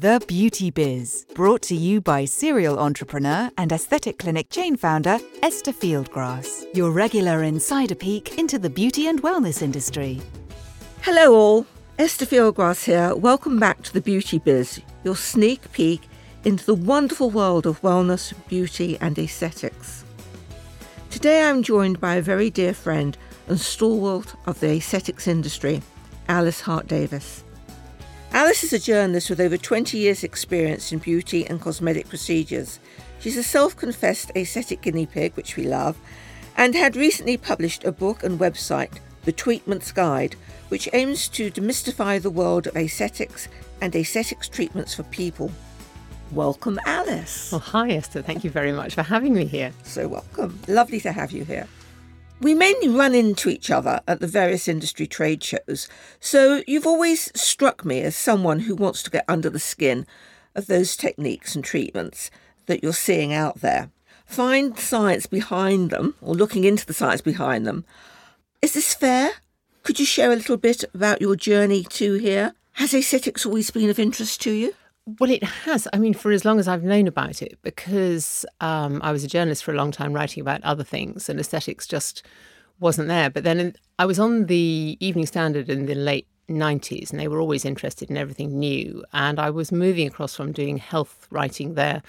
The Beauty Biz, brought to you by serial entrepreneur and aesthetic clinic chain founder Esther Fieldgrass, your regular insider peek into the beauty and wellness industry. Hello, all. Esther Fieldgrass here. Welcome back to The Beauty Biz, your sneak peek into the wonderful world of wellness, beauty, and aesthetics. Today I'm joined by a very dear friend and stalwart of the aesthetics industry, Alice Hart Davis. Alice is a journalist with over 20 years' experience in beauty and cosmetic procedures. She's a self confessed aesthetic guinea pig, which we love, and had recently published a book and website, The Tweakments Guide, which aims to demystify the world of aesthetics and aesthetics treatments for people. Welcome, Alice. Well, hi, Esther. Thank you very much for having me here. So welcome. Lovely to have you here. We mainly run into each other at the various industry trade shows, so you've always struck me as someone who wants to get under the skin of those techniques and treatments that you're seeing out there. Find science behind them, or looking into the science behind them. Is this fair? Could you share a little bit about your journey to here? Has aesthetics always been of interest to you? Well, it has. I mean, for as long as I've known about it, because um, I was a journalist for a long time writing about other things, and aesthetics just wasn't there. But then I was on the Evening Standard in the late 90s, and they were always interested in everything new. And I was moving across from doing health writing there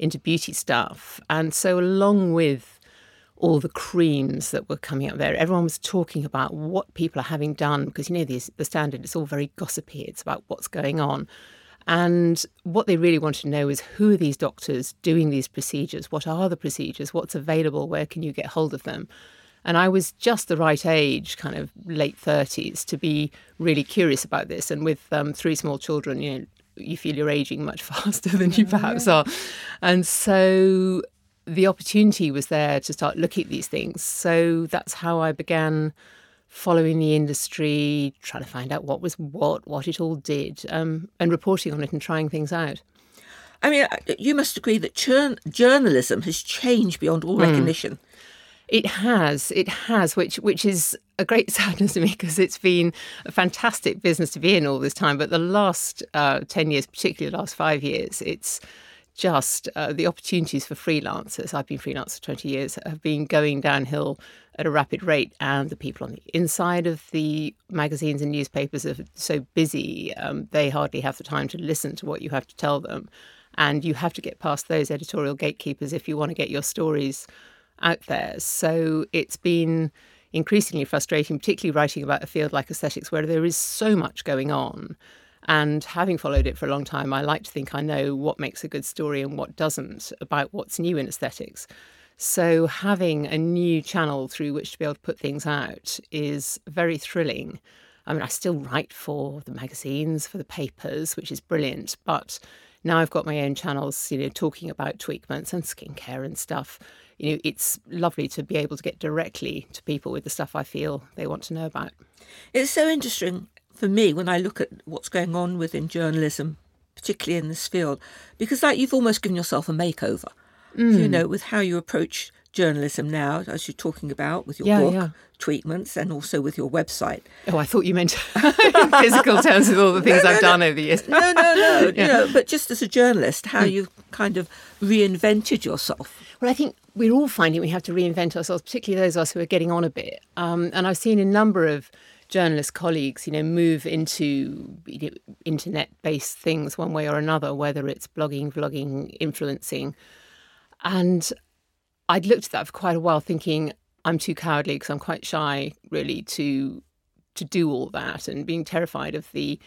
into beauty stuff. And so, along with all the creams that were coming up there, everyone was talking about what people are having done because you know the, the standard it's all very gossipy. It's about what's going on. And what they really want to know is who are these doctors doing these procedures? What are the procedures? What's available? Where can you get hold of them? And I was just the right age, kind of late 30s, to be really curious about this. And with um, three small children, you know, you feel you're aging much faster than you perhaps are. And so the opportunity was there to start looking at these things. So that's how I began following the industry, trying to find out what was what, what it all did, um, and reporting on it and trying things out. I mean, uh, you must agree that chur- journalism has changed beyond all mm. recognition. It has, it has, which which is a great sadness to me because it's been a fantastic business to be in all this time. But the last uh, ten years, particularly the last five years, it's just uh, the opportunities for freelancers. I've been freelance for 20 years, have been going downhill at a rapid rate, and the people on the inside of the magazines and newspapers are so busy, um, they hardly have the time to listen to what you have to tell them. And you have to get past those editorial gatekeepers if you want to get your stories out there. So it's been increasingly frustrating, particularly writing about a field like aesthetics where there is so much going on and having followed it for a long time, I like to think I know what makes a good story and what doesn't about what's new in aesthetics. So having a new channel through which to be able to put things out is very thrilling. I mean, I still write for the magazines, for the papers, which is brilliant, but now I've got my own channels, you know, talking about tweakments and skincare and stuff. You know, it's lovely to be able to get directly to people with the stuff I feel they want to know about. It's so interesting for me when I look at what's going on within journalism, particularly in this field, because like you've almost given yourself a makeover, mm. you know, with how you approach journalism now, as you're talking about with your yeah, book, yeah. Tweakments, and also with your website. Oh, I thought you meant physical terms with all the things no, no, I've no. done over the years. no, no, no, yeah. you know, but just as a journalist, how mm. you've kind of reinvented yourself. Well, I think we're all finding we have to reinvent ourselves, particularly those of us who are getting on a bit. Um, and I've seen a number of journalist colleagues, you know, move into you know, internet-based things one way or another, whether it's blogging, vlogging, influencing. And I'd looked at that for quite a while, thinking I'm too cowardly because I'm quite shy, really, to to do all that, and being terrified of the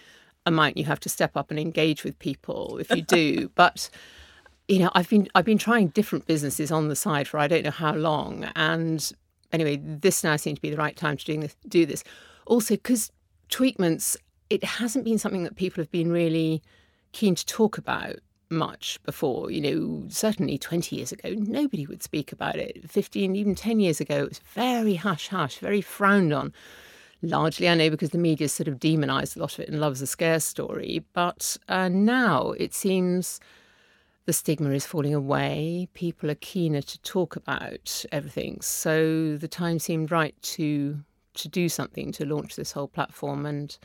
amount you have to step up and engage with people if you do. but you know, I've been I've been trying different businesses on the side for I don't know how long, and anyway, this now seemed to be the right time to doing this, do this. Also because tweakments, it hasn't been something that people have been really keen to talk about much before. You know, certainly 20 years ago, nobody would speak about it. 15, even 10 years ago, it was very hush hush, very frowned on. Largely, I know, because the media sort of demonized a lot of it and loves a scare story. But uh, now it seems the stigma is falling away. People are keener to talk about everything. So the time seemed right to to do something to launch this whole platform and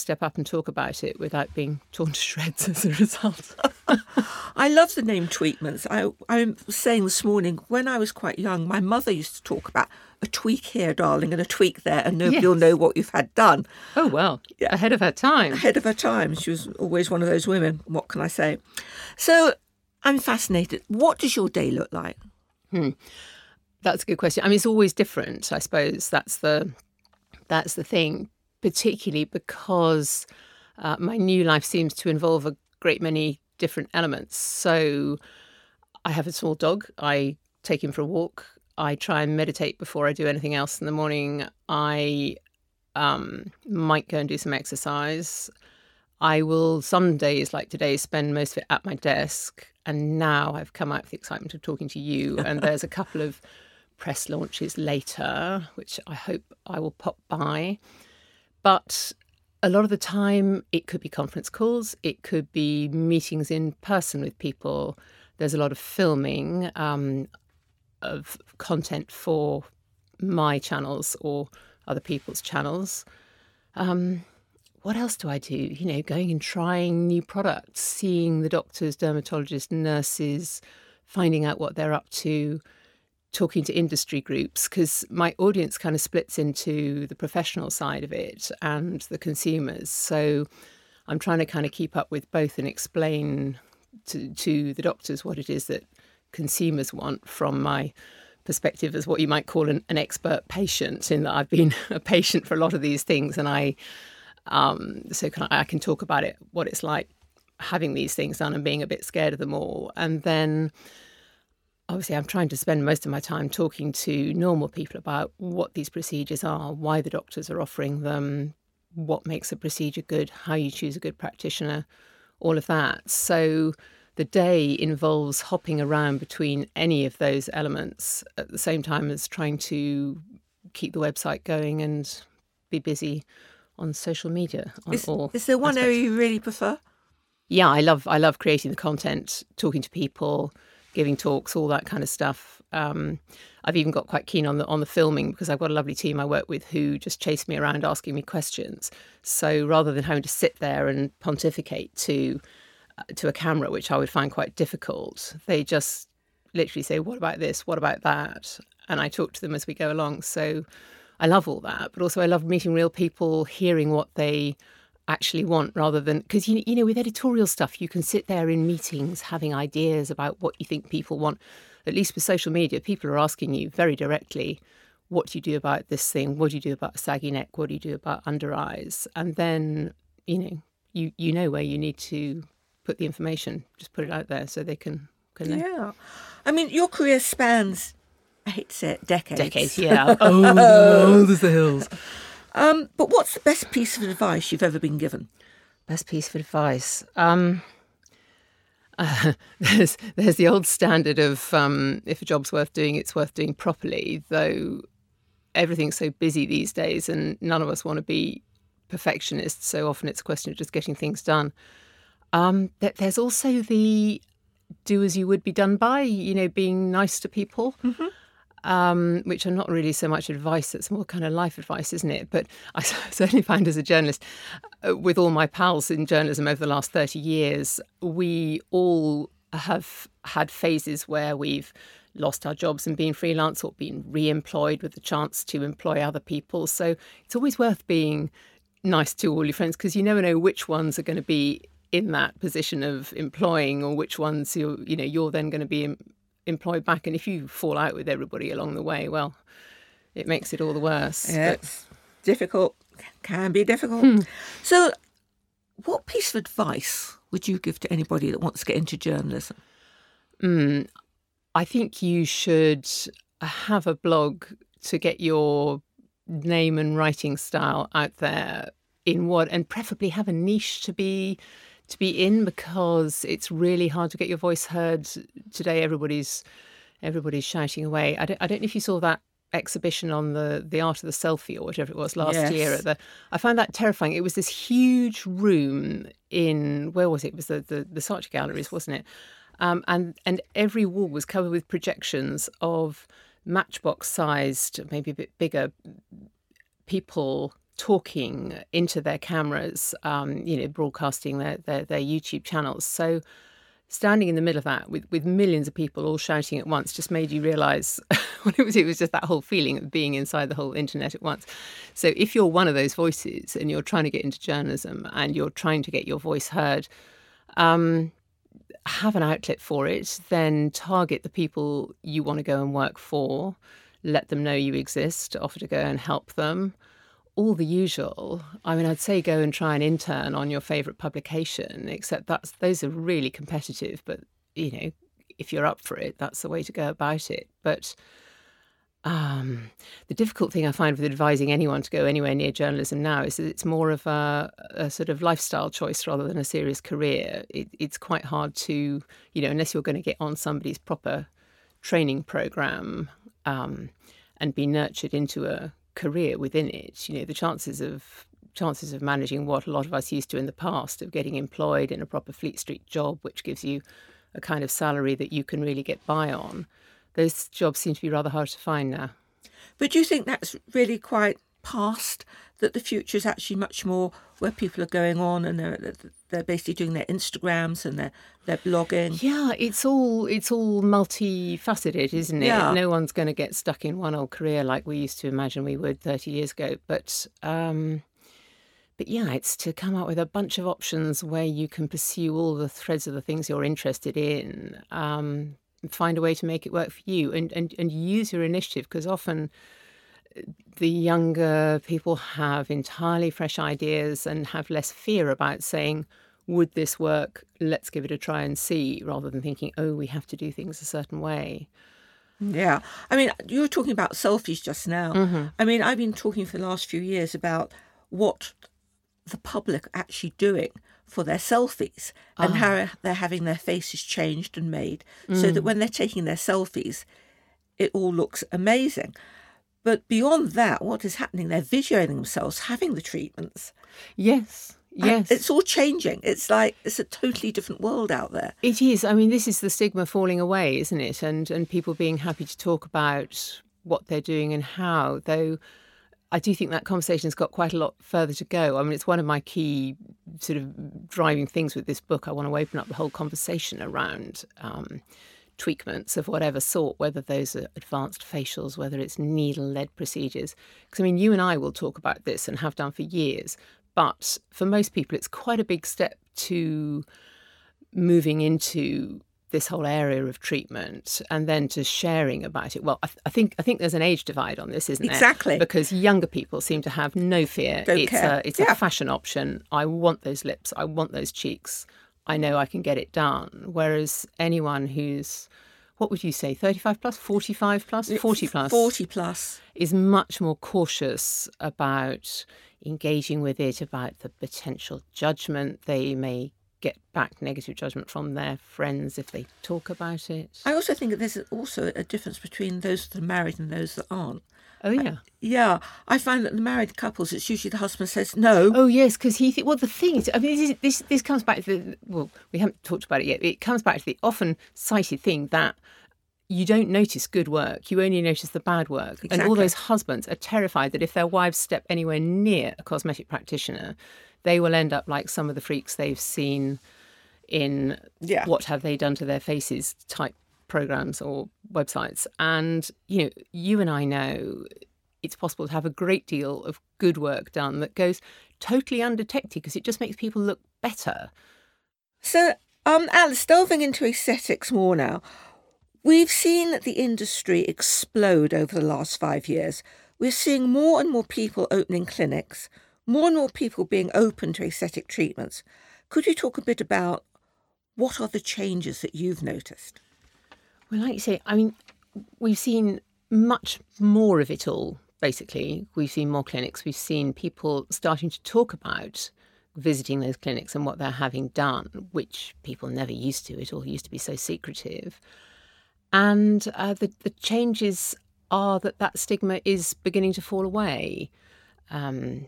step up and talk about it without being torn to shreds as a result. I love the name tweakments. I, I was saying this morning, when I was quite young, my mother used to talk about a tweak here, darling, and a tweak there, and nobody will know what you've had done. oh, well, Yeah. ahead of her time. Ahead of her time. She was always one of those women. What can I say? So I'm fascinated. What does your day look like? Hmm. That's a good question. I mean, it's always different. I suppose that's the that's the thing, particularly because uh, my new life seems to involve a great many different elements. So, I have a small dog. I take him for a walk. I try and meditate before I do anything else in the morning. I um, might go and do some exercise. I will some days, like today, spend most of it at my desk. And now I've come out of the excitement of talking to you. And there's a couple of press launches later, which I hope I will pop by. But a lot of the time, it could be conference calls, it could be meetings in person with people. There's a lot of filming um, of content for my channels or other people's channels. Um, what else do I do? You know, going and trying new products, seeing the doctors, dermatologists, nurses, finding out what they're up to, talking to industry groups, because my audience kind of splits into the professional side of it and the consumers. So I'm trying to kind of keep up with both and explain to, to the doctors what it is that consumers want from my perspective as what you might call an, an expert patient in that I've been a patient for a lot of these things and I um, so can I, I can talk about it what it's like having these things done and being a bit scared of them all and then obviously I'm trying to spend most of my time talking to normal people about what these procedures are why the doctors are offering them what makes a procedure good how you choose a good practitioner all of that so the day involves hopping around between any of those elements at the same time as trying to keep the website going and be busy on social media on Is, all is there one aspects. area you really prefer? yeah i love i love creating the content talking to people giving talks all that kind of stuff. Um, i've even got quite keen on the on the filming because i've got a lovely team i work with who just chase me around asking me questions. So rather than having to sit there and pontificate to uh, to a camera which i would find quite difficult they just literally say what about this? What about that? And i talk to them as we go along. So i love all that but also i love meeting real people hearing what they actually want rather than because you, you know with editorial stuff you can sit there in meetings having ideas about what you think people want. At least with social media people are asking you very directly what do you do about this thing? What do you do about a saggy neck? What do you do about under eyes? And then you know you you know where you need to put the information. Just put it out there so they can can know. Yeah. I mean, your career spans, I hate to say it, decades. decades yeah. Oh there's the hills Um, but what's the best piece of advice you've ever been given? Best piece of advice. Um, uh, there's there's the old standard of um, if a job's worth doing, it's worth doing properly. Though everything's so busy these days, and none of us want to be perfectionists. So often it's a question of just getting things done. Um, th- there's also the do as you would be done by. You know, being nice to people um, which are not really so much advice, it's more kind of life advice, isn't it? But I certainly find as a journalist, uh, with all my pals in journalism over the last 30 years, we all have had phases where we've lost our jobs and been freelance or been re employed with the chance to employ other people. So it's always worth being nice to all your friends because you never know which ones are going to be in that position of employing or which ones you're, you know, you're then going to be employed back. And if you fall out with everybody along the way, well, it makes it all the worse. Yeah, it's difficult. Can be difficult. So, what piece of advice would you give to anybody that wants to get into journalism? Mm, I think you should have a blog to get your name and writing style out there in what and preferably have a niche to be to be in because it's really hard to get your voice heard today. Everybody's everybody's shouting away. I don't, I don't know if you saw that exhibition on the the art of the selfie or whatever it was last Yes. year at the I found that terrifying. It was this huge room in where was it? It was the the, the galleries wasn't it? Um, and and every wall was covered with projections of matchbox sized maybe a bit bigger people talking into their cameras, um, you know, broadcasting their, their, their YouTube channels. So standing in the middle of that with, with millions of people all shouting at once just made you realize what it was. It was just that whole feeling of being inside the whole internet at once. So if you're one of those voices and you're trying to get into journalism and you're trying to get your voice heard, um, have an outlet for it, then target the people you want to go and work for, let them know you exist, offer to go and help them all the usual. I mean, I'd say go and try an intern on your favourite publication, except that's those are really competitive. But you know, if you're up for it, that's the way to go about it. But um, the difficult thing I find with advising anyone to go anywhere near journalism now is that it's more of a, a sort of lifestyle choice rather than a serious career. It, it's quite hard to, you know, unless you're going to get on somebody's proper training program um, and be nurtured into a career within it, you know, the chances of chances of managing what a lot of us used to in the past of getting employed in a proper Fleet Street job, which gives you a kind of salary that you can really get by on, those jobs seem to be rather hard to find now. But do you think that's really quite past? That the future is actually much more where people are going on and they're they're basically doing their Instagrams and they're they're blogging. Yeah, it's all it's all multifaceted, isn't it? Yeah. No one's going to get stuck in one old career like we used to imagine we would 30 years ago. But um, but yeah, it's to come up with a bunch of options where you can pursue all the threads of the things you're interested in. Um, find a way to make it work for you and, and, and use your initiative because often the younger people have entirely fresh ideas and have less fear about saying, would this work? Let's give it a try and see, rather than thinking, oh, we have to do things a certain way. Yeah. I mean, you were talking about selfies just now. Mm-hmm. I mean, I've been talking for the last few years about what the public are actually doing for their selfies and oh. how they're having their faces changed and made mm. so that mm. when they're taking their selfies, it all looks amazing. But beyond that, what is happening? They're videoing themselves having the treatments. Yes. Yes. And it's all changing. It's like it's a totally different world out there. It is. I mean, this is the stigma falling away, isn't it? And and people being happy to talk about what they're doing and how, though I do think that conversation's got quite a lot further to go. I mean, it's one of my key sort of driving things with this book. I want to open up the whole conversation around um, treatments of whatever sort, whether those are advanced facials, whether it's needle led procedures. Because I mean, you and I will talk about this and have done for years, but for most people, it's quite a big step to moving into this whole area of treatment and then to sharing about it. Well, I, th- I, think I think there's an age divide on this, isn't there? Exactly. Because younger people seem to have no fear. Don't it's care. a it's yeah. a fashion option. I want those lips. I want those cheeks. I know I can get it done. Whereas anyone who's, what would you say, 35 plus, 45 plus, 40 plus? 40 plus. Is much more cautious about engaging with it, about the potential judgment they may get back negative judgment from their friends if they talk about it. I also think that there's also a difference between those that are married and those that aren't. Oh yeah, yeah. I find that the married couples, it's usually the husband says no. Oh yes, because he. Th- well, the thing is, I mean, this, this this comes back to the. Well, we haven't talked about it yet. It comes back to the often cited thing that you don't notice good work, you only notice the bad work. Exactly. And all those husbands are terrified that if their wives step anywhere near a cosmetic practitioner, they will end up like some of the freaks they've seen in yeah. what have they done to their faces type programs or websites. And, you know, you and I know it's possible to have a great deal of good work done that goes totally undetected because it just makes people look better. So, um, Alice, delving into aesthetics more now, We've seen the industry explode over the last five years. We're seeing more and more people opening clinics, more and more people being open to aesthetic treatments. Could you talk a bit about what are the changes that you've noticed? Well, like you say, I mean, we've seen much more of it all, basically. We've seen more clinics, we've seen people starting to talk about visiting those clinics and what they're having done, which people never used to. It all used to be so secretive. And uh, the, the changes are that that stigma is beginning to fall away. Um,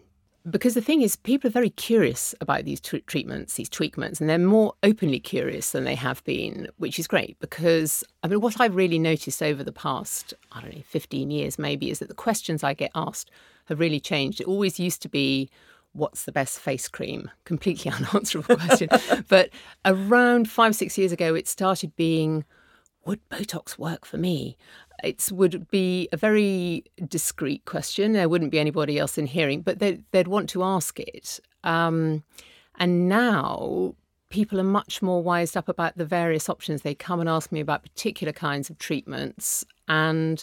because the thing is, people are very curious about these t- treatments, these treatments, and they're more openly curious than they have been, which is great. Because I mean, what I've really noticed over the past, I don't know, 15 years maybe, is that the questions I get asked have really changed. It always used to be, what's the best face cream? Completely unanswerable question. but around five, six years ago, it started being, would Botox work for me? It would be a very discreet question. There wouldn't be anybody else in hearing, but they'd, they'd want to ask it. Um, and now people are much more wised up about the various options. They come and ask me about particular kinds of treatments and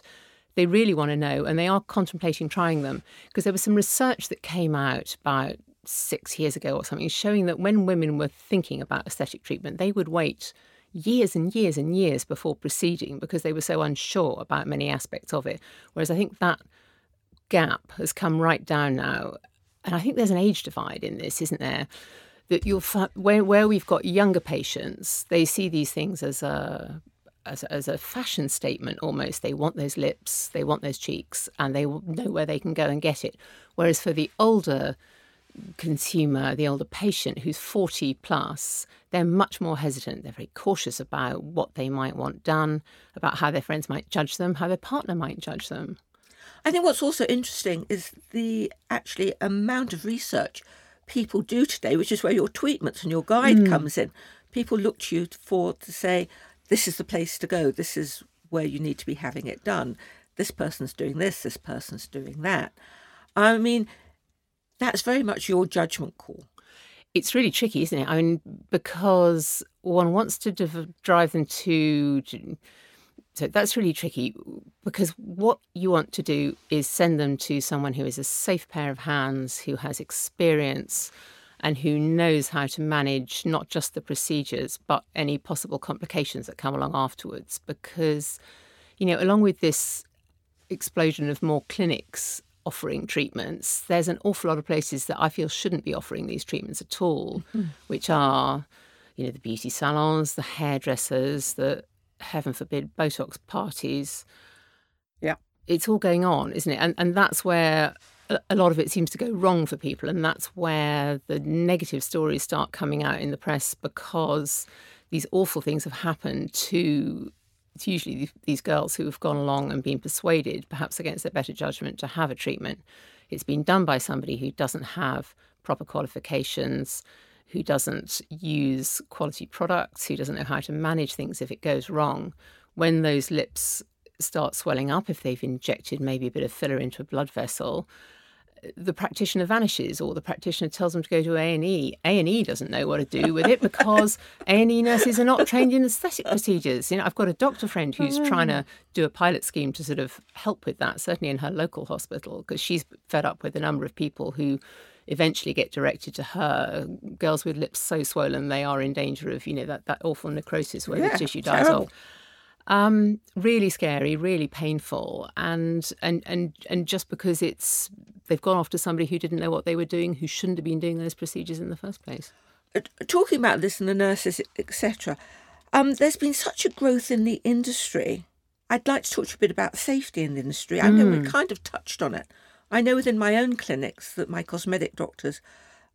they really want to know and they are contemplating trying them because there was some research that came out about six years ago or something showing that when women were thinking about aesthetic treatment, they would wait years and years and years before proceeding because they were so unsure about many aspects of it. Whereas I think that gap has come right down now. And I think there's an age divide in this, isn't there? That you'll find where, where we've got younger patients, they see these things as a as, as a fashion statement almost. They want those lips, they want those cheeks, and they know where they can go and get it. Whereas for the older consumer, the older patient who's 40 plus, they're much more hesitant. They're very cautious about what they might want done, about how their friends might judge them, how their partner might judge them. I think what's also interesting is the actually amount of research people do today, which is where your tweakments and your guide mm. comes in. People look to you for to say, this is the place to go. This is where you need to be having it done. This person's doing this. This person's doing that. I mean, that's very much your judgment call. It's really tricky, isn't it? I mean, because one wants to drive them to, to so that's really tricky because what you want to do is send them to someone who is a safe pair of hands, who has experience, and who knows how to manage not just the procedures but any possible complications that come along afterwards. Because, you know, along with this explosion of more clinics offering treatments, there's an awful lot of places that I feel shouldn't be offering these treatments at all, mm-hmm. which are, you know, the beauty salons, the hairdressers, the heaven forbid Botox parties. Yeah. It's all going on, isn't it? And and that's where a lot of it seems to go wrong for people, and that's where the negative stories start coming out in the press because these awful things have happened to it's usually these girls who have gone along and been persuaded, perhaps against their better judgment, to have a treatment. It's been done by somebody who doesn't have proper qualifications, who doesn't use quality products, who doesn't know how to manage things if it goes wrong. When those lips start swelling up, if they've injected maybe a bit of filler into a blood vessel, the practitioner vanishes or the practitioner tells them to go to A&E. A&E doesn't know what to do with it because A&E nurses are not trained in aesthetic procedures. You know, I've got a doctor friend who's oh. trying to do a pilot scheme to sort of help with that, certainly in her local hospital, because she's fed up with the number of people who eventually get directed to her. Girls with lips so swollen they are in danger of, you know, that, that awful necrosis where yeah, the tissue dies terrible. off. Um, really scary, really painful, and and and and just because it's they've gone off to somebody who didn't know what they were doing, who shouldn't have been doing those procedures in the first place. Uh, talking about this and the nurses, etc., um, there's been such a growth in the industry. I'd like to talk to you a bit about safety in the industry. I know mm. we kind of touched on it. I know within my own clinics that my cosmetic doctors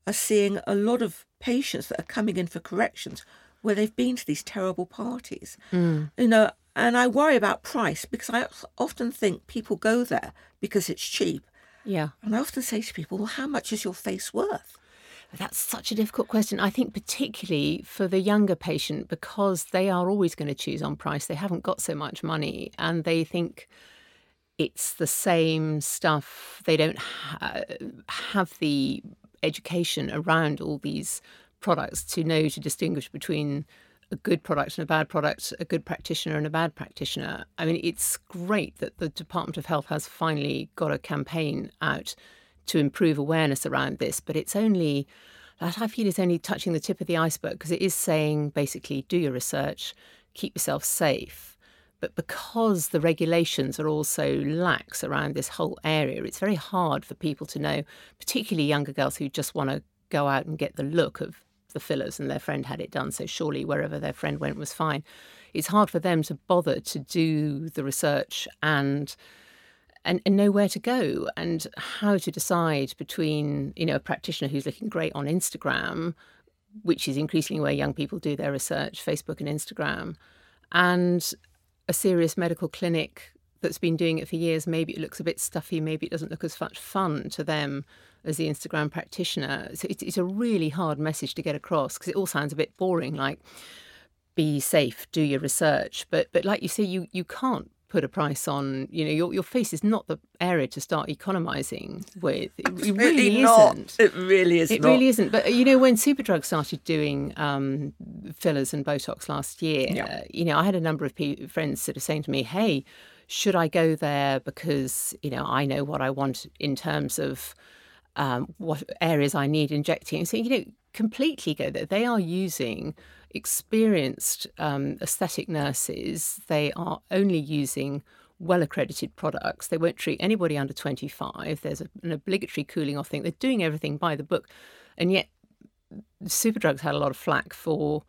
are seeing a lot of patients that are coming in for corrections where they've been to these terrible parties. Mm. You know, and I worry about price because I often think people go there because it's cheap. Yeah. And I often say to people, well, how much is your face worth? That's such a difficult question. I think, particularly for the younger patient, because they are always going to choose on price. They haven't got so much money and they think it's the same stuff. They don't ha- have the education around all these products to know to distinguish between a good product and a bad product, a good practitioner and a bad practitioner. I mean, it's great that the Department of Health has finally got a campaign out to improve awareness around this, but it's only that I feel is only touching the tip of the iceberg because it is saying basically do your research, keep yourself safe. But because the regulations are also lax around this whole area, it's very hard for people to know, particularly younger girls who just want to go out and get the look of the fillers and their friend had it done, so surely wherever their friend went was fine. It's hard for them to bother to do the research and and, and know where to go and how to decide between you know a practitioner who's looking great on Instagram, which is increasingly where young people do their research, Facebook and Instagram, and a serious medical clinic that's been doing it for years. Maybe it looks a bit stuffy. Maybe it doesn't look as much fun to them as the Instagram practitioner. So it's, it's a really hard message to get across because it all sounds a bit boring, like be safe, do your research. But but like you say, you you can't put a price on. You know, your your face is not the area to start economising with. It, it really not. isn't. It really is. It not. really isn't. But you know, when Superdrug started doing um, fillers and Botox last year, Yeah. uh, you know, I had a number of pe- friends sort of saying to me, "Hey, should I go there because you know I know what I want in terms of um, what areas I need injecting?" So you know, completely go there. They are using experienced um, aesthetic nurses. They are only using well accredited products. They won't treat anybody under 25. There's a, an obligatory cooling off thing. They're doing everything by the book. And yet, Superdrugs had a lot of flack for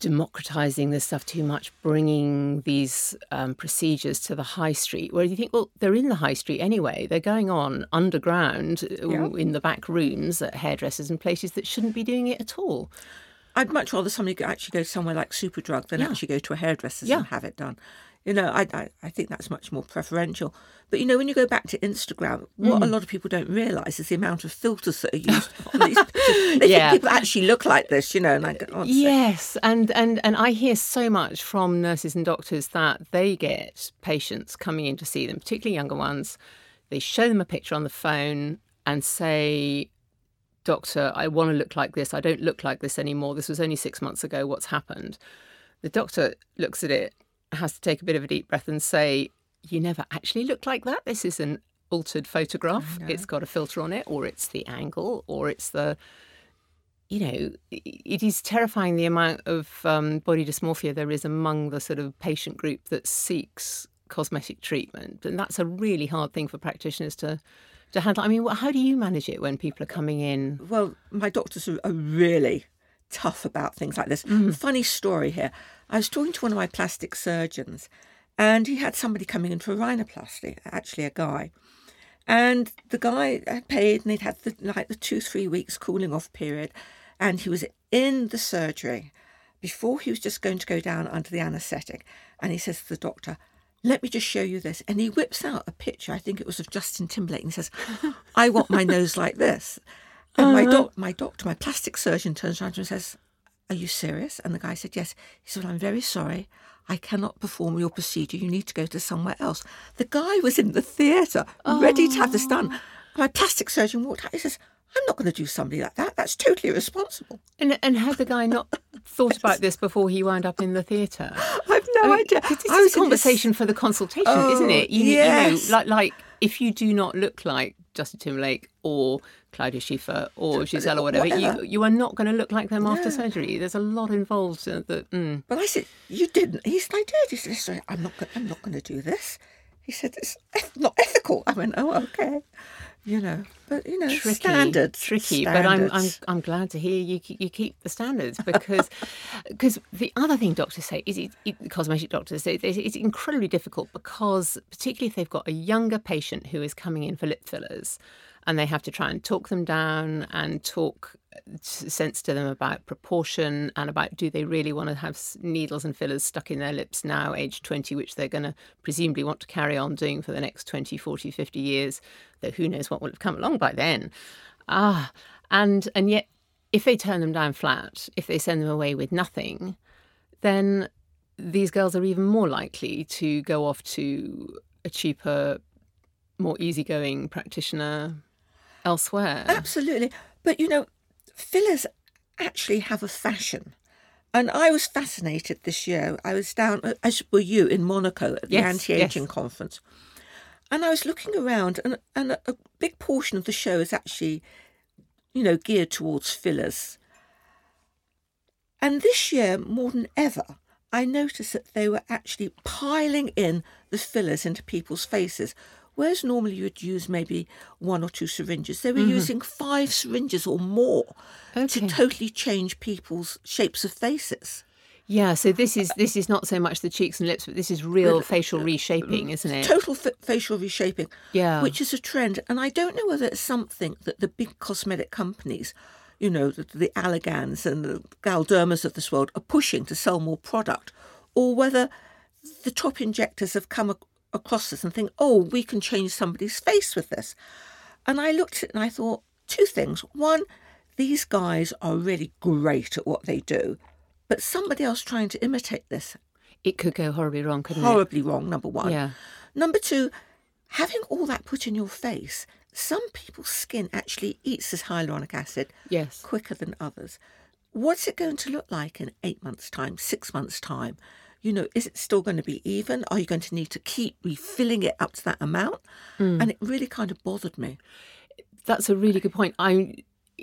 democratizing this stuff too much, bringing these um, procedures to the high street. Where you think, well, they're in the high street anyway. They're going on underground uh, Yeah. in the back rooms at hairdressers and places that shouldn't be doing it at all. I'd much rather somebody actually go somewhere like Superdrug than Yeah. actually go to a hairdresser's Yeah. and have it done. You know, I, I I think that's much more preferential. But you know, when you go back to Instagram, what Mm. a lot of people don't realise is the amount of filters that are used on these pictures. They Yeah. think people actually look like this, you know, and I go, oh, Yes, and, and and I hear so much from nurses and doctors that they get patients coming in to see them, particularly younger ones. They show them a picture on the phone and say, "Doctor, I want to look like this. I don't look like this anymore. This was only six months ago. What's happened?" The doctor looks at it, has to take a bit of a deep breath, and say, "You never actually looked like that. This is an altered photograph. It's got a filter on it, or it's the angle, or it's the." you know, it is terrifying the amount of um, body dysmorphia there is among the sort of patient group that seeks cosmetic treatment, and that's a really hard thing for practitioners to to handle. I mean, how do you manage it when people are coming in? Well, my doctors are, are really tough about things like this. Funny story here. I was talking to one of my plastic surgeons, and he had somebody coming in for a rhinoplasty, actually a guy. And the guy had paid, and he'd had the, like the two, three weeks cooling off period, and he was in the surgery before he was just going to go down under the anaesthetic. And he says to the doctor, let me just show you this. And he whips out a picture, I think it was of Justin Timberlake, and he says, I want my nose like this. And my, uh-huh. doc- my doctor, my plastic surgeon, turns around and says, Are you serious? And the guy said, Yes. He said, well, I'm very sorry. I cannot perform your procedure. You need to go to somewhere else. The guy was in the theatre, ready to have this done. My plastic surgeon walked out. He says, I'm not going to do somebody like that. That's totally irresponsible. And and had the guy not thought about this before he wound up in the theatre? I've no I mean, idea. 'cause This I is was a this- conversation for the consultation, isn't Oh, it? You, yes. you know, oh, like like if you do not look like Justin Timberlake or Claudia Schiffer or Gisele or whatever, whatever. you you are not going to look like them after surgery. There's a lot involved. uh, That mm. But I said, "You didn't." He said, I did. He said I'm not. I'm not going to do this." He said, "It's not ethical." I went, "Oh, okay." You know, but you know, tricky, standards, tricky. But I'm I'm. I'm glad to hear you you keep the standards because because the other thing doctors say is it, it, cosmetic doctors say it's, it's incredibly difficult because particularly if they've got a younger patient who is coming in for lip fillers and they have to try and talk them down and talk sense to them about proportion and about do they really want to have needles and fillers stuck in their lips now age 20 which they're going to presumably want to carry on doing for the next 20 40 50 years though who knows what will have come along by then ah and and yet if they turn them down flat if they send them away with nothing then these girls are even more likely to go off to a cheaper more easygoing practitioner elsewhere Absolutely. But you know, fillers actually have a fashion. And I was fascinated this year. I was down, uh, as were you, in Monaco at the Yes, anti aging yes. conference. And I was looking around, and, and a, a big portion of the show is actually, you know, geared towards fillers. And this year, more than ever, I noticed that they were actually piling in the fillers into people's faces. Whereas normally you'd use maybe one or two syringes, they were mm-hmm. using five syringes or more Okay. to totally change people's shapes of faces. Yeah, so this is this is not so much the cheeks and lips, but this is real facial uh, reshaping, isn't it? Total fa- facial reshaping. Yeah. Which is a trend. And I don't know whether it's something that the big cosmetic companies, you know, the, the Allergans and the Galdermas of this world are pushing to sell more product, or whether the top injectors have come across this and think, oh, we can change somebody's face with this. And I looked at it and I thought two things. One, these guys are really great at what they do, but somebody else trying to imitate this It could go horribly wrong, couldn't it? horribly wrong, number one. Yeah. Number two, having all that put in your face, some people's skin actually eats this hyaluronic acid Yes. quicker than others. What's it going to look like in eight months' time, six months' time? You know, is it still going to be even? Are you going to need to keep refilling it up to that amount? Hmm. And it really kind of bothered me. That's a really good point. I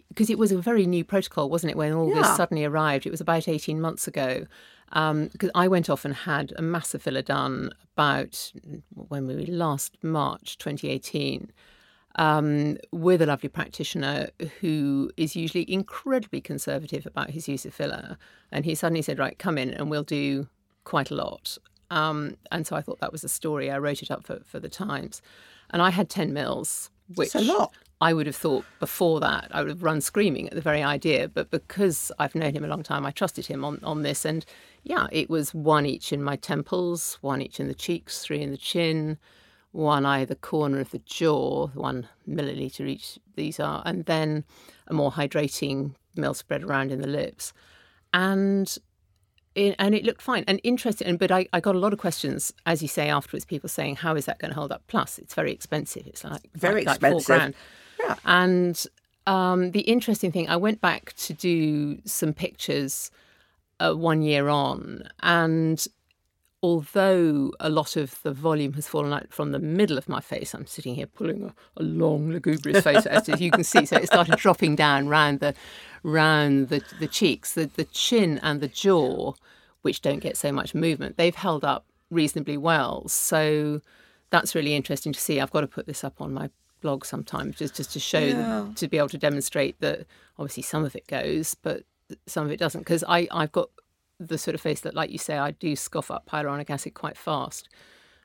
because it was a very new protocol, wasn't it? When all Yeah. this suddenly arrived, it was about eighteen months ago. Because I went off and had a massive filler done about when we last March 2018 um, with a lovely practitioner who is usually incredibly conservative about his use of filler. And he suddenly said, Right, come in and we'll do quite a lot. Um, and so I thought that was a story. I wrote it up for, for the Times. And I had 10 mils, which a lot. I would have thought before that I would have run screaming at the very idea. But because I've known him a long time, I trusted him on, on this. And yeah, it was one each in my temples, one each in the cheeks, three in the chin, one either corner of the jaw, one milliliter each, these are, and then a more hydrating mill spread around in the lips. And it, and it looked fine and interesting. But I, I got a lot of questions, as you say, afterwards. People saying, "How is that going to hold up?" Plus, it's very expensive. It's like Very like, like expensive. grand. Yeah. And um, the interesting thing, I went back to do some pictures uh, one year on, and although a lot of the volume has fallen out from the middle of my face, I'm sitting here pulling a, a long, lugubrious face, as you can see. So it started dropping down round the round the, the cheeks, the, the chin and the jaw, which don't get so much movement. They've held up reasonably well. So that's really interesting to see. I've got to put this up on my blog sometime just, just to show Yeah. to be able to demonstrate that obviously some of it goes, but some of it doesn't. Because I I've got the sort of face that, like you say, I do scoff up hyaluronic acid quite fast.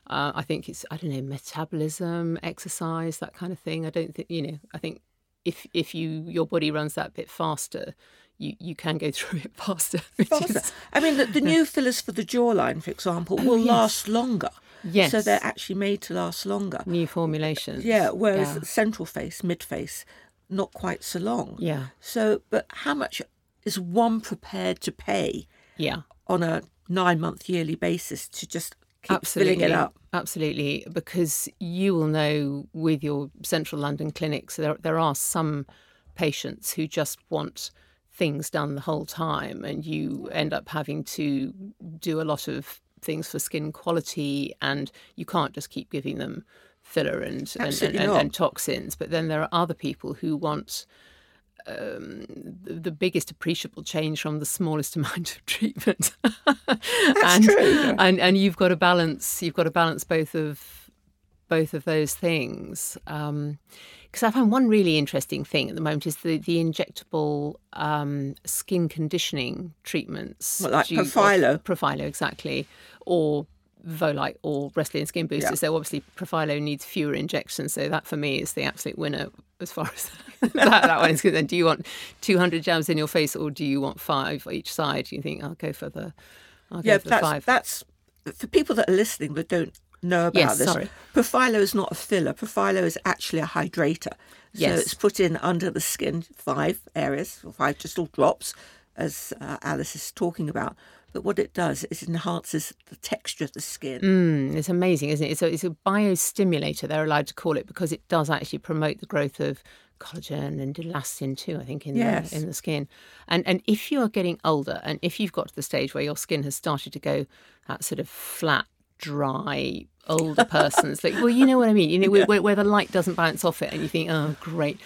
Uh, I think it's I don't know metabolism, exercise, that kind of thing. I don't think you know. I think if if you your body runs that bit faster, you you can go through it faster. Faster. is- I mean, the, the new fillers for the jawline, for example, will Oh, yes. last longer. Yes. So they're actually made to last longer. new formulations. Yeah, whereas Yeah. central face, mid face, not quite so long. Yeah. So, but how much is one prepared to pay Yeah. on a nine month yearly basis to just keep Absolutely. filling it up? Absolutely, because you will know with your central London clinics, there there are some patients who just want things done the whole time, and you end up having to do a lot of things for skin quality, and you can't just keep giving them filler and and, and, and, and toxins. But then there are other people who want um, the, biggest appreciable change from the smallest amount of treatment. and, true. And and you've got to balance. You've got to balance both of both of those things. Because I found one really interesting thing at the moment is the the injectable um, skin conditioning treatments. What, like Profhilo? Profhilo, exactly, or Volite or Restylane skin boosters. Yeah. So obviously Profhilo needs fewer injections. So that for me is the absolute winner as far as that, that one is concerned. Do you want 200 jabs in your face or do you want five each side? You think I'll go for the I'll go Yeah, for the that's five. that's for people that are listening that don't know about Yes, this. sorry. Profhilo is not a filler. Profhilo is actually a hydrator. So Yes. it's put in under the skin, five areas, or five just all drops, as uh, Alice is talking about. But what it does is it enhances the texture of the skin. Mm, it's amazing, isn't it? It's a, it's a biostimulator, they're allowed to call it, because it does actually promote the growth of collagen and elastin too, I think, in, Yes. the, in the skin. And, and if you are getting older and if you've got to the stage where your skin has started to go that sort of flat, dry, older person's, like, well, you know what I mean? You know, where, where the light doesn't bounce off it and you think, oh, great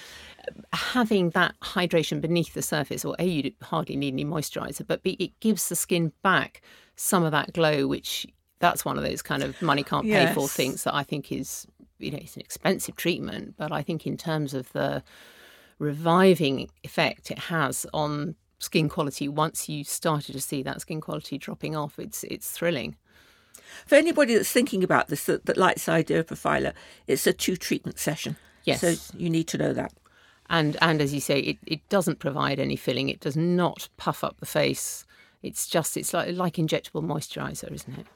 having that hydration beneath the surface, or A, you hardly need any moisturizer, but B, it gives the skin back some of that glow, which that's one of those kind of money can't pay for things that I think is, you know, it's an expensive treatment, but I think in terms of the reviving effect it has on skin quality once you started to see that skin quality dropping off. It's it's thrilling. For anybody that's thinking about this, that, that likes the idea of Profhilo, it's a two treatment session. Yes. So you need to know that. And and as you say, it, it doesn't provide any filling. It does not puff up the face. It's just it's like like injectable moisturizer, isn't it?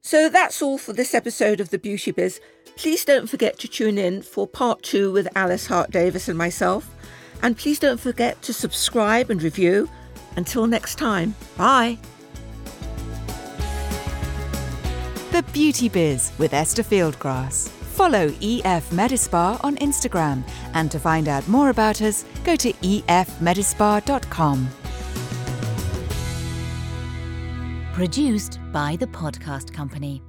So that's all for this episode of the Beauty Biz. Please don't forget to tune in for part two with Alice Hart Davis and myself. And please don't forget to subscribe and review. Until next time, bye. The Beauty Biz with Esther Fieldgrass. Follow EF Medispa on Instagram, and to find out more about us, go to efmedispa.com. Produced by the Podcast Company.